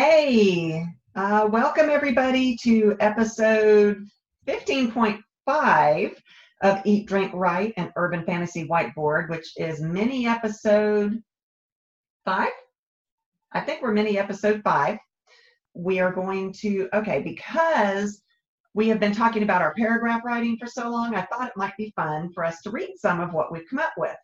Hey, uh, welcome everybody to episode 15.5 of Eat, Drink, Write, and Urban Fantasy Whiteboard, which is mini episode five. I think we're mini episode five. We are going to, okay, because we have been talking about our paragraph writing for so long, I thought it might be fun for us to read some of what we've come up with.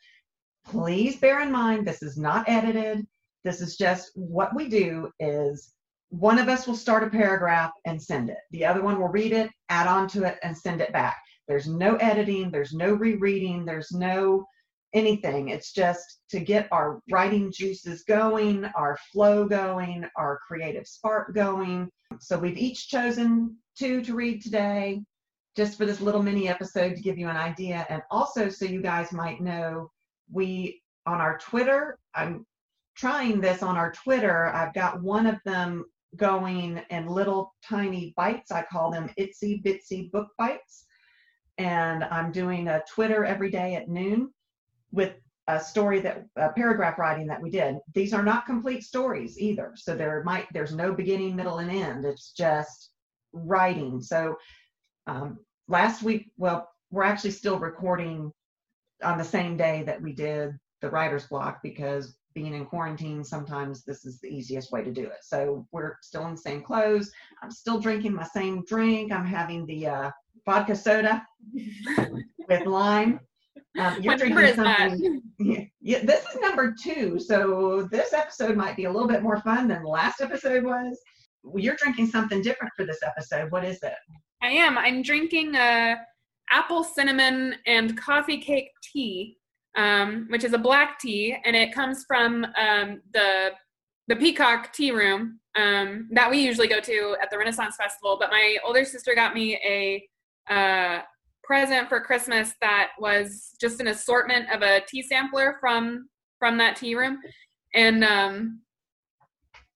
Please bear in mind, this is not edited. This is just what we do is one of us will start a paragraph and send it. The other one will read it, add on to it, and send it back. There's no editing, there's no rereading, there's no anything. It's just to get our writing juices going, our flow going, our creative spark going. So we've each chosen two to read today, just for this little mini episode to give you an idea. And also, so you guys might know, we on our Twitter, I'm trying this on our Twitter. I've got one of them going in little tiny bites. I call them itsy bitsy book bites. And I'm doing a Twitter every day at noon with a story that a paragraph writing that we did. These are not complete stories either. So there might there's no beginning, middle, and end. It's just writing. So um, last week, well, we're actually still recording on the same day that we did the writer's block because being in quarantine, sometimes this is the easiest way to do it. So we're still in the same clothes. I'm still drinking my same drink. I'm having the uh, vodka soda with lime. Um, you're what drinking something. Yeah, yeah, this is number two. So this episode might be a little bit more fun than the last episode was. You're drinking something different for this episode. What is it? I am. I'm drinking a uh, apple cinnamon and coffee cake tea um, which is a black tea, and it comes from um, the the Peacock Tea Room um, that we usually go to at the Renaissance Festival. But my older sister got me a uh, present for Christmas that was just an assortment of a tea sampler from from that tea room, and um,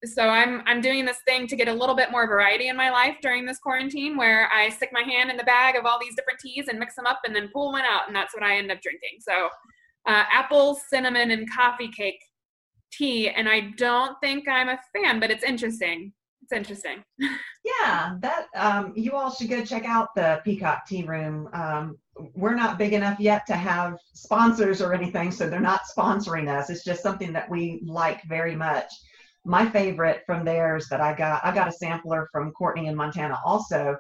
so I'm I'm doing this thing to get a little bit more variety in my life during this quarantine, where I stick my hand in the bag of all these different teas and mix them up, and then pull one out, and that's what I end up drinking. So uh, apple, cinnamon, and coffee cake tea, and I don't think I'm a fan, but it's interesting. It's interesting. yeah, that um, you all should go check out the Peacock Tea Room. Um, we're not big enough yet to have sponsors or anything, so they're not sponsoring us. It's just something that we like very much. My favorite from theirs that I got, I got a sampler from Courtney in Montana also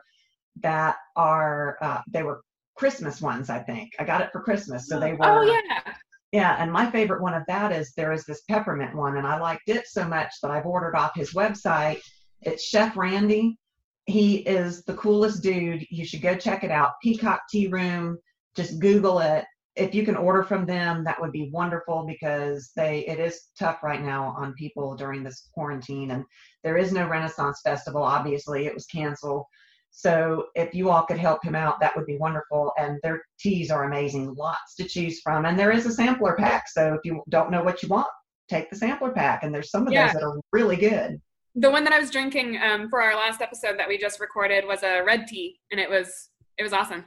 that are uh, they were Christmas ones, I think. I got it for Christmas. So they oh, were. Oh, yeah. Yeah. And my favorite one of that is there is this peppermint one, and I liked it so much that I've ordered off his website. It's Chef Randy. He is the coolest dude. You should go check it out. Peacock Tea Room. Just Google it. If you can order from them, that would be wonderful because they it is tough right now on people during this quarantine, and there is no Renaissance Festival. Obviously, it was canceled. So if you all could help him out, that would be wonderful. And their teas are amazing, lots to choose from. And there is a sampler pack. So if you don't know what you want, take the sampler pack. And there's some of yeah. those that are really good. The one that I was drinking um, for our last episode that we just recorded was a red tea, and it was it was awesome.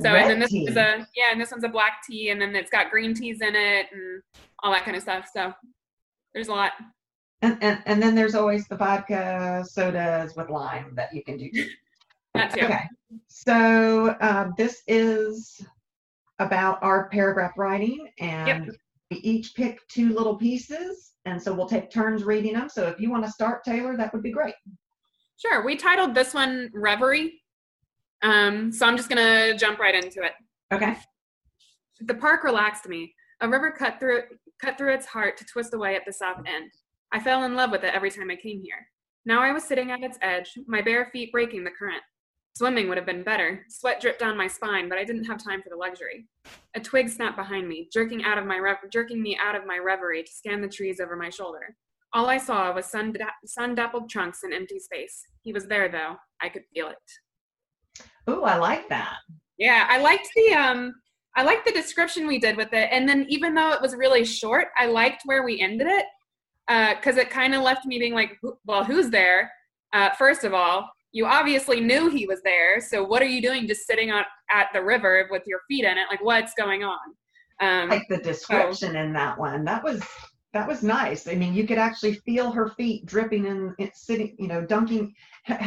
So red and then this tea. is a yeah, and this one's a black tea, and then it's got green teas in it and all that kind of stuff. So there's a lot. And, and, and then there's always the vodka sodas with lime that you can do. That too. Okay. So uh, this is about our paragraph writing, and yep. we each pick two little pieces, and so we'll take turns reading them. So if you want to start, Taylor, that would be great. Sure. We titled this one Reverie. Um, so I'm just gonna jump right into it. Okay. The park relaxed me. A river cut through cut through its heart to twist away at the south end. I fell in love with it every time I came here. Now I was sitting at its edge, my bare feet breaking the current. Swimming would have been better. Sweat dripped down my spine, but I didn't have time for the luxury. A twig snapped behind me, jerking out of my rev- jerking me out of my reverie to scan the trees over my shoulder. All I saw was sun sun dappled trunks and empty space. He was there though. I could feel it. Ooh, I like that. Yeah, I liked the um I liked the description we did with it. And then even though it was really short, I liked where we ended it. because uh, it kind of left me being like, well, who's there? Uh, first of all, you obviously knew he was there. So what are you doing just sitting on at the river with your feet in it? Like what's going on? Um, like the description so, in that one. That was that was nice. I mean, you could actually feel her feet dripping in, in sitting, you know, dunking.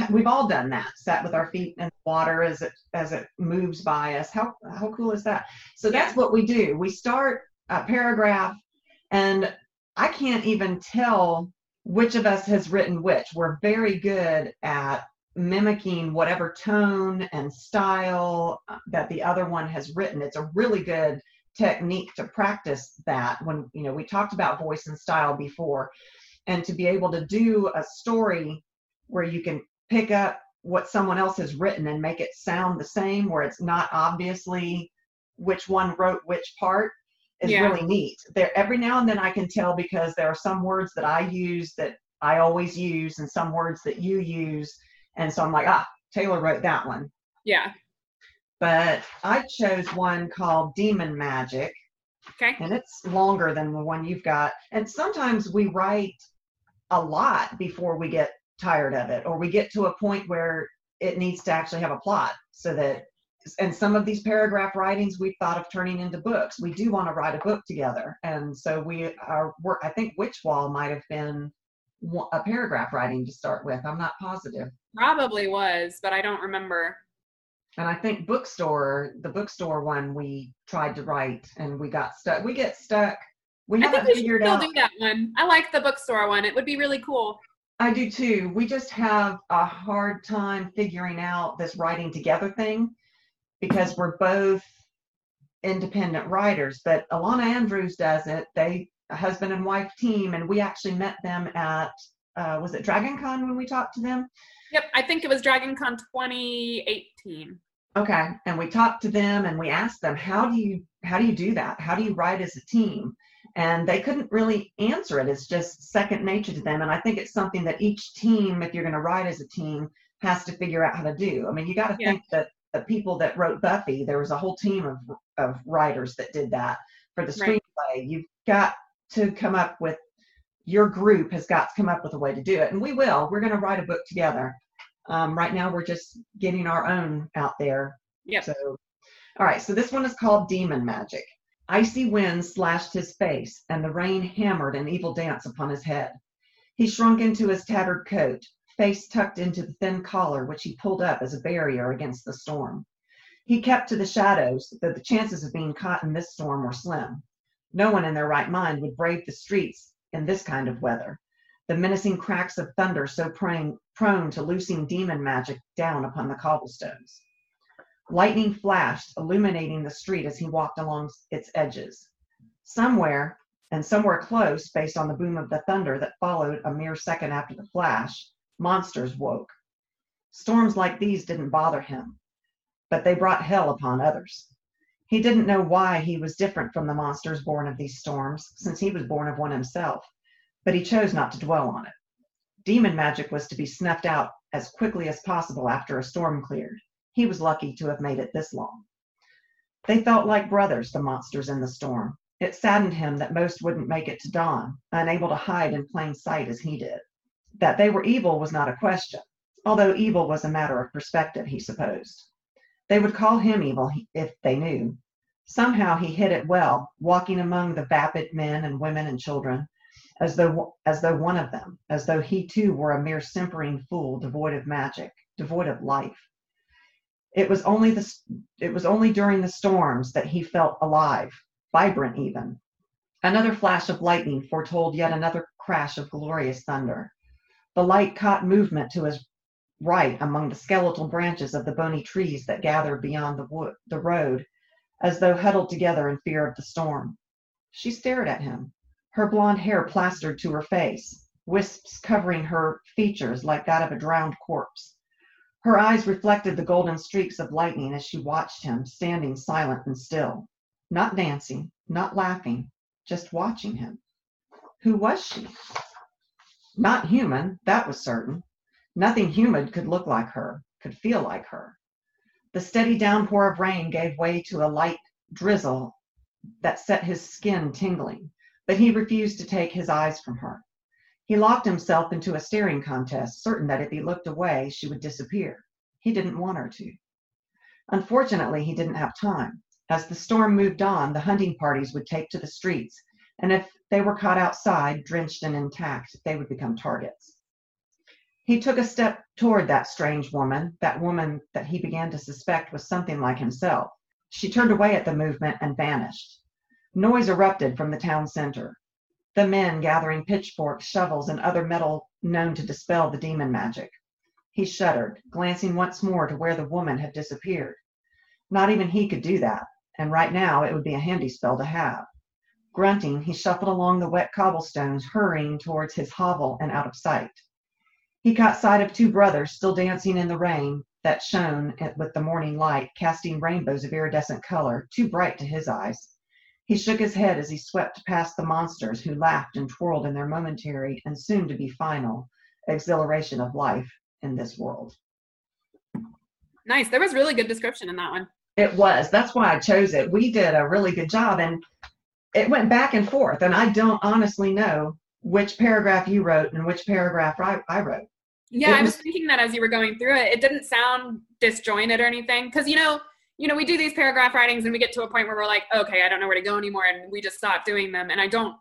We've all done that, sat with our feet in water as it as it moves by us. How how cool is that? So that's what we do. We start a paragraph, and I can't even tell which of us has written which. We're very good at mimicking whatever tone and style uh, that the other one has written. It's a really good technique to practice that when you know we talked about voice and style before and to be able to do a story where you can pick up what someone else has written and make it sound the same where it's not obviously which one wrote which part is yeah. really neat there every now and then i can tell because there are some words that i use that i always use and some words that you use and so i'm like ah taylor wrote that one yeah but I chose one called Demon Magic. Okay. And it's longer than the one you've got. And sometimes we write a lot before we get tired of it, or we get to a point where it needs to actually have a plot so that and some of these paragraph writings we've thought of turning into books. We do want to write a book together. And so we are, I think Witch Wall might have been a paragraph writing to start with. I'm not positive. Probably was, but I don't remember and I think bookstore, the bookstore one, we tried to write and we got stuck. We get stuck. We haven't I think we figured still out. do that one. I like the bookstore one. It would be really cool. I do too. We just have a hard time figuring out this writing together thing because we're both independent writers. But Ilona Andrews does it. They a husband and wife team, and we actually met them at uh, was it Dragon Con when we talked to them? Yep, I think it was Dragon Con 2018. Okay, and we talked to them and we asked them, how do you how do you do that? How do you write as a team? And they couldn't really answer it. It's just second nature to them. And I think it's something that each team, if you're going to write as a team, has to figure out how to do. I mean, you got to yeah. think that the people that wrote Buffy, there was a whole team of of writers that did that for the screenplay. Right. You've got to come up with your group has got to come up with a way to do it, and we will. We're going to write a book together. Um, right now, we're just getting our own out there. Yeah. So, all right. So this one is called Demon Magic. Icy winds slashed his face, and the rain hammered an evil dance upon his head. He shrunk into his tattered coat, face tucked into the thin collar which he pulled up as a barrier against the storm. He kept to the shadows, though the chances of being caught in this storm were slim. No one in their right mind would brave the streets in this kind of weather, the menacing cracks of thunder so prone, prone to loosing demon magic down upon the cobblestones. Lightning flashed, illuminating the street as he walked along its edges. Somewhere, and somewhere close, based on the boom of the thunder that followed a mere second after the flash, monsters woke. Storms like these didn't bother him, but they brought hell upon others. He didn't know why he was different from the monsters born of these storms, since he was born of one himself, but he chose not to dwell on it. Demon magic was to be snuffed out as quickly as possible after a storm cleared. He was lucky to have made it this long. They felt like brothers, the monsters in the storm. It saddened him that most wouldn't make it to dawn, unable to hide in plain sight as he did. That they were evil was not a question, although evil was a matter of perspective, he supposed. They would call him evil if they knew, Somehow he hid it well, walking among the vapid men and women and children, as though as though one of them, as though he too were a mere simpering fool, devoid of magic, devoid of life. It was only the it was only during the storms that he felt alive, vibrant even. Another flash of lightning foretold yet another crash of glorious thunder. The light caught movement to his right among the skeletal branches of the bony trees that gathered beyond the wood, the road as though huddled together in fear of the storm. She stared at him, her blonde hair plastered to her face, wisps covering her features like that of a drowned corpse. Her eyes reflected the golden streaks of lightning as she watched him, standing silent and still, not dancing, not laughing, just watching him. Who was she? Not human, that was certain. Nothing human could look like her, could feel like her. The steady downpour of rain gave way to a light drizzle that set his skin tingling, but he refused to take his eyes from her. He locked himself into a staring contest, certain that if he looked away, she would disappear. He didn't want her to. Unfortunately, he didn't have time. As the storm moved on, the hunting parties would take to the streets, and if they were caught outside, drenched and intact, they would become targets. He took a step toward that strange woman, that woman that he began to suspect was something like himself. She turned away at the movement and vanished. Noise erupted from the town center. The men gathering pitchforks, shovels, and other metal known to dispel the demon magic. He shuddered, glancing once more to where the woman had disappeared. Not even he could do that, and right now it would be a handy spell to have. Grunting, he shuffled along the wet cobblestones, hurrying towards his hovel and out of sight. He caught sight of two brothers still dancing in the rain that shone with the morning light, casting rainbows of iridescent color, too bright to his eyes. He shook his head as he swept past the monsters who laughed and twirled in their momentary and soon to be final exhilaration of life in this world. Nice. There was really good description in that one. It was. That's why I chose it. We did a really good job and it went back and forth. And I don't honestly know which paragraph you wrote and which paragraph I, I wrote. Yeah, was, I was thinking that as you were going through it. It didn't sound disjointed or anything. Because, you know, you know, we do these paragraph writings and we get to a point where we're like, okay, I don't know where to go anymore. And we just stop doing them. And I don't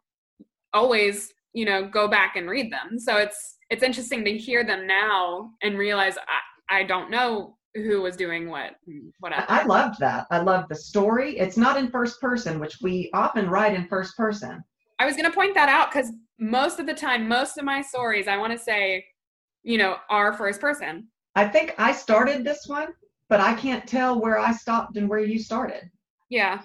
always, you know, go back and read them. So it's, it's interesting to hear them now and realize I, I don't know who was doing what whatever. I loved that. I loved the story. It's not in first person, which we often write in first person. I was going to point that out because most of the time, most of my stories, I want to say, you know, are first person. I think I started this one, but I can't tell where I stopped and where you started. Yeah.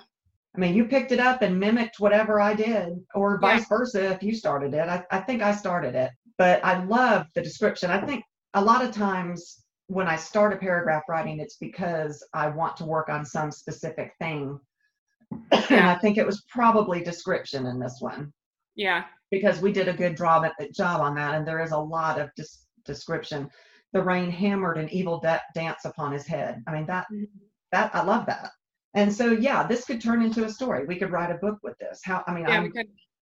I mean, you picked it up and mimicked whatever I did, or vice yeah. versa if you started it. I, I think I started it, but I love the description. I think a lot of times when I start a paragraph writing, it's because I want to work on some specific thing. and I think it was probably description in this one. Yeah. Because we did a good job at the job on that, and there is a lot of dis- description. The rain hammered an evil dance upon his head. I mean that mm-hmm. that I love that. And so yeah, this could turn into a story. We could write a book with this. How I mean, yeah, I'm,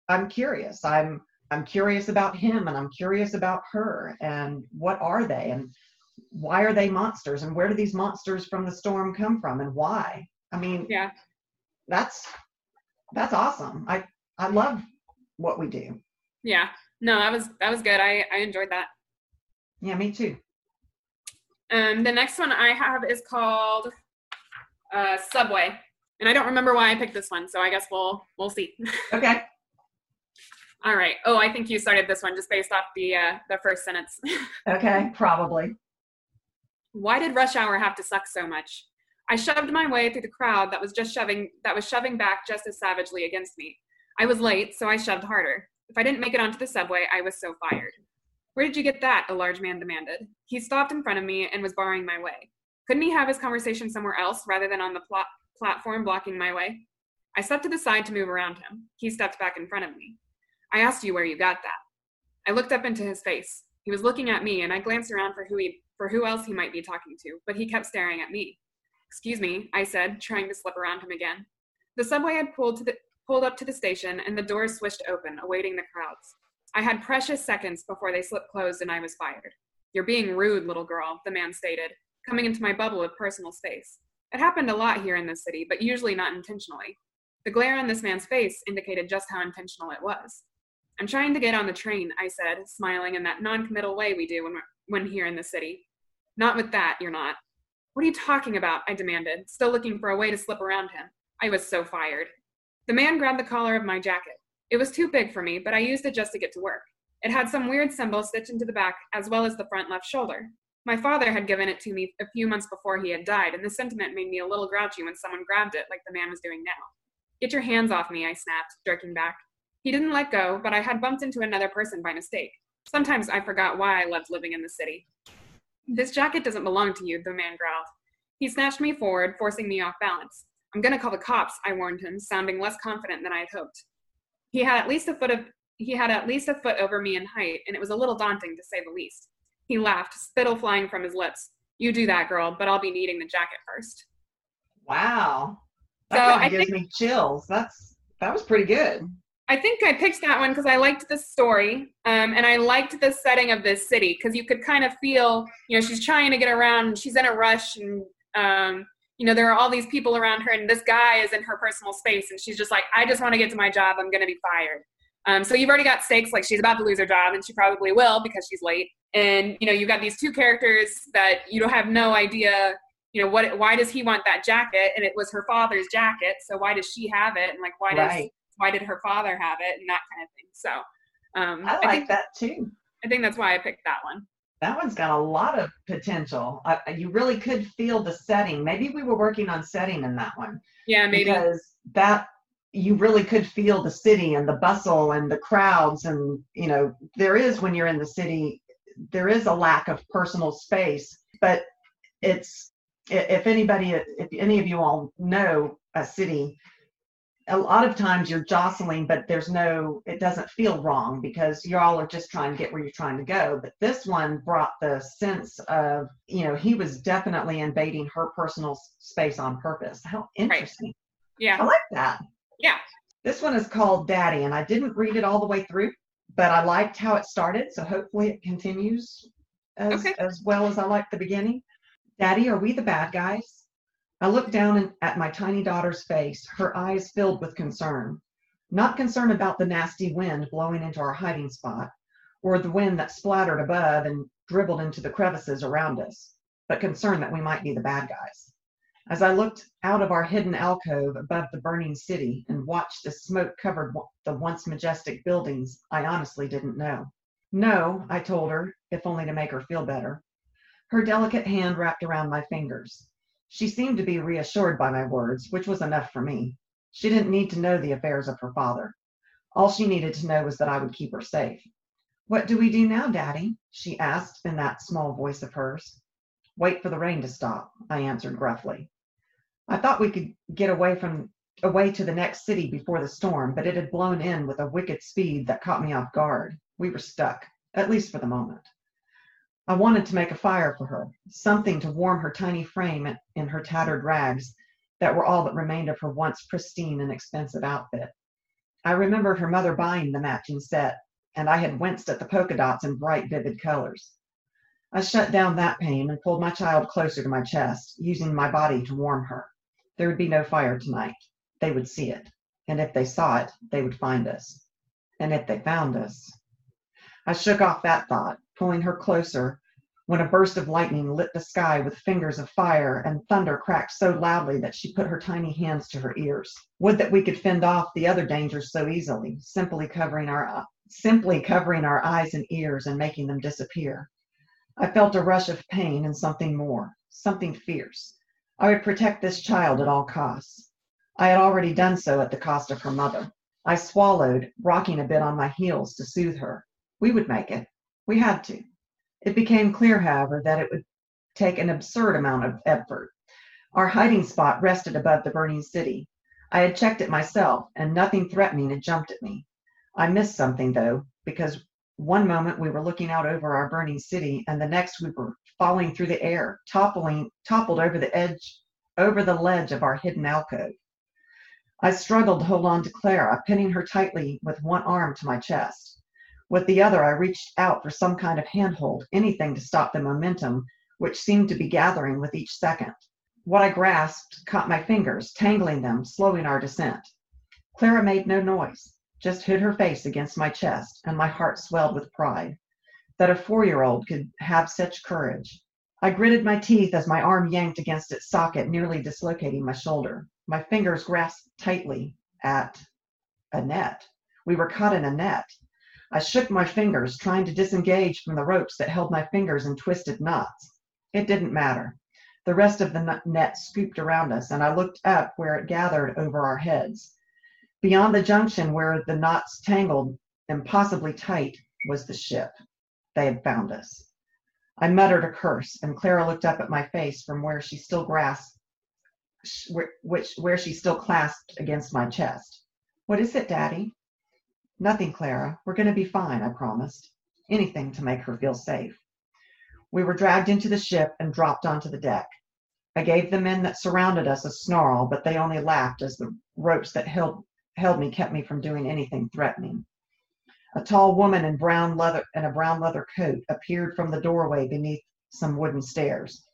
I'm curious. I'm I'm curious about him, and I'm curious about her, and what are they, and why are they monsters and where do these monsters from the storm come from and why i mean yeah that's that's awesome i i love what we do yeah no that was that was good i i enjoyed that yeah me too um the next one i have is called uh subway and i don't remember why i picked this one so i guess we'll we'll see okay all right oh i think you started this one just based off the uh the first sentence okay probably why did rush hour have to suck so much? I shoved my way through the crowd that was just shoving that was shoving back just as savagely against me. I was late, so I shoved harder. If I didn't make it onto the subway, I was so fired. Where did you get that? A large man demanded. He stopped in front of me and was barring my way. Couldn't he have his conversation somewhere else rather than on the pl- platform blocking my way? I stepped to the side to move around him. He stepped back in front of me. I asked you where you got that. I looked up into his face. He was looking at me, and I glanced around for who he for who else he might be talking to, but he kept staring at me. Excuse me, I said, trying to slip around him again. The subway had pulled, to the, pulled up to the station, and the doors swished open, awaiting the crowds. I had precious seconds before they slipped closed and I was fired. You're being rude, little girl, the man stated, coming into my bubble of personal space. It happened a lot here in this city, but usually not intentionally. The glare on this man's face indicated just how intentional it was. I'm trying to get on the train, I said, smiling in that non-committal way we do when, when here in the city. Not with that, you're not. What are you talking about? I demanded, still looking for a way to slip around him. I was so fired. The man grabbed the collar of my jacket. It was too big for me, but I used it just to get to work. It had some weird symbol stitched into the back, as well as the front left shoulder. My father had given it to me a few months before he had died, and the sentiment made me a little grouchy when someone grabbed it like the man was doing now. Get your hands off me, I snapped, jerking back. He didn't let go, but I had bumped into another person by mistake. Sometimes I forgot why I loved living in the city. This jacket doesn't belong to you, the man growled. He snatched me forward, forcing me off balance. I'm gonna call the cops, I warned him, sounding less confident than I had hoped. He had at least a foot of he had at least a foot over me in height, and it was a little daunting to say the least. He laughed, spittle flying from his lips. You do that, girl, but I'll be needing the jacket first. Wow. That so gives think, me chills. That's that was pretty good. I think I picked that one because I liked the story um, and I liked the setting of this city because you could kind of feel, you know, she's trying to get around, she's in a rush, and um, you know, there are all these people around her, and this guy is in her personal space, and she's just like, I just want to get to my job. I'm going to be fired. Um, so you've already got stakes, like she's about to lose her job, and she probably will because she's late. And you know, you've got these two characters that you don't have no idea. You know what? Why does he want that jacket? And it was her father's jacket, so why does she have it? And like, why does why did her father have it? And that kind of thing. So um, I I, like think that too. I think that's why I picked that one. That one's got a lot of potential. I, you really could feel the setting. Maybe we were working on setting in that one Yeah, maybe. because that you really could feel the city and the bustle and the crowds and you know there is when you're in the city there is a lack of personal space but it's if anybody if any of you all know a city a lot of times you're jostling but there's no it doesn't feel wrong because you all are just trying to get where you're trying to go but this one brought the sense of you know he was definitely invading her personal space on purpose how interesting I yeah, I like that. yeah. This one is called Daddy, and I didn't read it all the way through, but I liked how it started, so hopefully it continues as, Okay. as well as I liked the beginning. Daddy, are we the bad guys? I looked down at my tiny daughter's face, her eyes filled with concern. Not concern about the nasty wind blowing into our hiding spot, or the wind that splattered above and dribbled into the crevices around us, but concern that we might be the bad guys. As I looked out of our hidden alcove above the burning city and watched the smoke covered the once majestic buildings, I honestly didn't know. No, I told her, if only to make her feel better. Her delicate hand wrapped around my fingers. She seemed to be reassured by my words, which was enough for me. She didn't need to know the affairs of her father. All she needed to know was that I would keep her safe. What do we do now, Daddy? she asked in that small voice of hers. Wait for the rain to stop, I answered gruffly. I thought we could get away from away to the next city before the storm, but it had blown in with a wicked speed that caught me off guard. We were stuck, at least for the moment. I wanted to make a fire for her, something to warm her tiny frame in- in her tattered rags that were all that remained of her once pristine and expensive outfit. I remembered her mother buying the matching set, and I had winced at the polka dots and bright, vivid colors. I shut down that pain and pulled my child closer to my chest, using my body to warm her. There would be no fire tonight. They would see it. And if they saw it, they would find us. And if they found us. I shook off that thought, pulling her closer, when a burst of lightning lit the sky with fingers of fire and thunder cracked so loudly that she put her tiny hands to her ears. Would that we could fend off the other dangers so easily, simply covering our simply covering our eyes and ears and making them disappear. I felt a rush of pain and something more, something fierce. I would protect this child at all costs. I had already done so at the cost of her mother. I swallowed, rocking a bit on my heels to soothe her. We would make it. We had to. It became clear, however, that it would take an absurd amount of effort. Our hiding spot rested above the burning city. I had checked it myself, and nothing threatening had jumped at me. I missed something, though, because one moment we were looking out over our burning city, and the next we were falling through the air, toppling, toppled over the edge, over the ledge of our hidden alcove. I struggled to hold on to Clara, pinning her tightly with one arm to my chest. With the other, I reached out for some kind of handhold, anything to stop the momentum, which seemed to be gathering with each second. What I grasped caught my fingers, tangling them, slowing our descent. Clara made no noise, just hid her face against my chest, and my heart swelled with pride that a four year old could have such courage. I gritted my teeth as my arm yanked against its socket, nearly dislocating my shoulder. My fingers grasped tightly at a net. We were caught in a net. I shook my fingers, trying to disengage from the ropes that held my fingers in twisted knots. It didn't matter. The rest of the net scooped around us, and I looked up where it gathered over our heads. Beyond the junction where the knots tangled impossibly tight was the ship. They had found us. I muttered a curse, and Clara looked up at my face from where she still grasped, which where she still clasped against my chest. What is it, Daddy? Nothing, Clara. We're going to be fine, I promised. Anything to make her feel safe. We were dragged into the ship and dropped onto the deck. I gave the men that surrounded us a snarl, but they only laughed as the ropes that held, held me kept me from doing anything threatening. A tall woman in brown leather and a brown leather coat appeared from the doorway beneath some wooden stairs.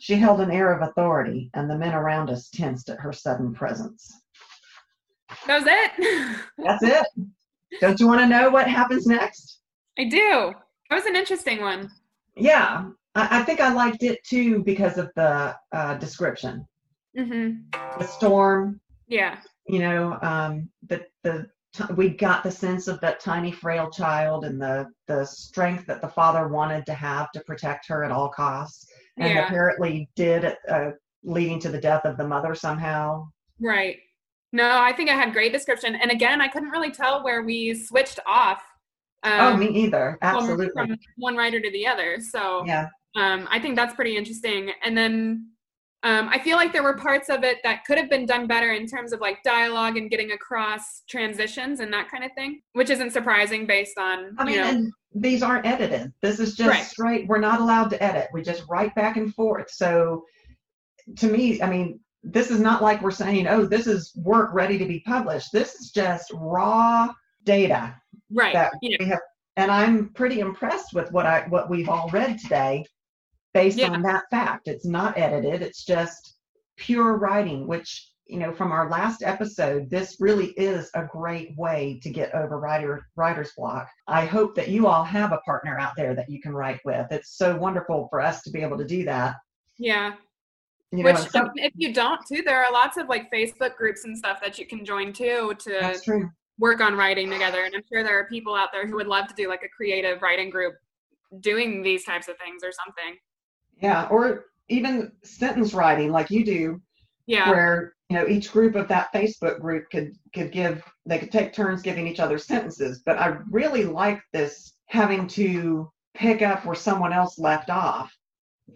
She held an air of authority, and the men around us tensed at her sudden presence. That was it. That's it. Don't you want to know what happens next? I do. That was an interesting one. Yeah, I, I think I liked it too because of the uh, description. Mm-hmm. The storm, Yeah. you know, um, the the t- we got the sense of that tiny frail child and the the strength that the father wanted to have to protect her at all costs, and Yeah. apparently did, uh, leading to the death of the mother somehow. Right. No, I think I had great description. And again, I couldn't really tell where we switched off. oh, Um, me either. from- Absolutely. From one writer to the other. So yeah. um, I think that's pretty interesting. And then um, I feel like there were parts of it that could have been done better in terms of like dialogue and getting across transitions and that kind of thing, which isn't surprising based on I mean, you know. and these aren't edited. This is just Right. straight. We're not allowed to edit. We just write back and forth. So, to me, I mean, this is not like we're saying, "Oh, this is work ready to be published." This is just raw data right. that Yeah. we have, and I'm pretty impressed with what I what we've all read today, based Yeah. on that fact. It's not edited. It's just pure writing, which you know from our last episode this really is a great way to get over writer writer's block i hope that you all have a partner out there that you can write with it's so wonderful for us to be able to do that Yeah. You know Which, if you don't too, there are lots of like Facebook groups and stuff that you can join too to work on writing together. And I'm sure there are people out there who would love to do like a creative writing group doing these types of things or something. yeah or even sentence writing like you do Yeah. where you know each group of that facebook group could could give they could take turns giving each other sentences but i really like this having to pick up where someone else left off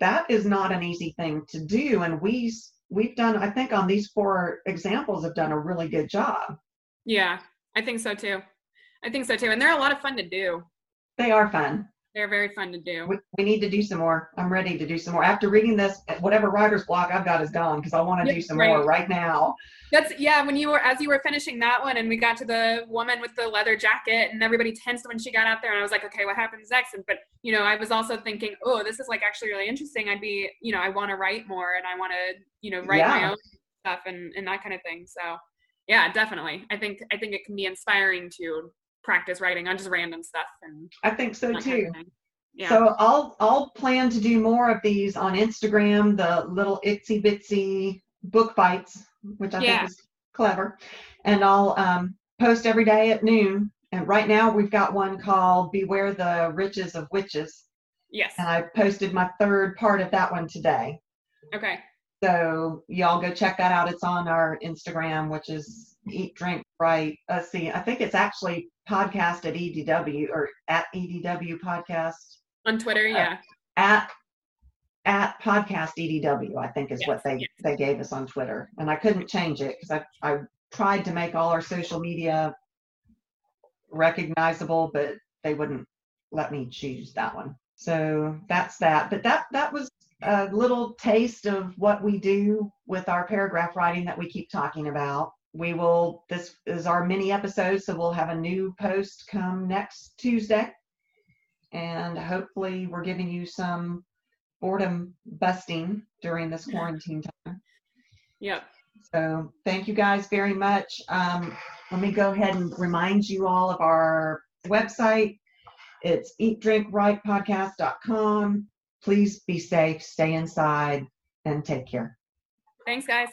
that is not an easy thing to do and we we've done i think on these four examples have done a really good job Yeah. I think so too. I think so too. And they're a lot of fun to do. they are fun They're very fun to do. we, we need to do some more i'm ready to do some more after reading this whatever writer's block i've got is gone because i want to do some right. more right now That's yeah, when you were as you were finishing that one and we got to the woman with the leather jacket and everybody tensed when she got out there and I was like, okay, what happens next? And but you know, I was also thinking, oh, this is like actually really interesting. I'd be, you know, I want to write more and I want to, you know, write my own stuff and, and that kind of thing. So yeah, definitely. I think I think it can be inspiring to practice writing on just random stuff and i think so too kind of. Yeah. So I'll I'll plan to do more of these on Instagram, the little itsy bitsy book bites which I Yeah. think is clever. And I'll um, post every day at noon. And right now we've got one called Beware the Riches of Witches. yes. And I posted my third part of that one today. Okay. So y'all go check that out. It's on our Instagram, which is Eat Drink Write. Let's see. I think it's actually podcast at EDW or at EDW podcast On Twitter, Uh, yeah. at at podcast EDW, I think is Yes, what they yes. they gave us on Twitter, and I couldn't change it because I I tried to make all our social media recognizable, but they wouldn't let me choose that one. So that's that. But that that was a little taste of what we do with our paragraph writing that we keep talking about. We will. This is our mini episode, so we'll have a new post come next Tuesday and hopefully we're giving you some boredom busting during this quarantine time. Yep. So thank you guys very much. Um, let me go ahead and remind you all of our website. It's eatdrinkwritepodcast.com. Please be safe, stay inside, and take care. Thanks guys.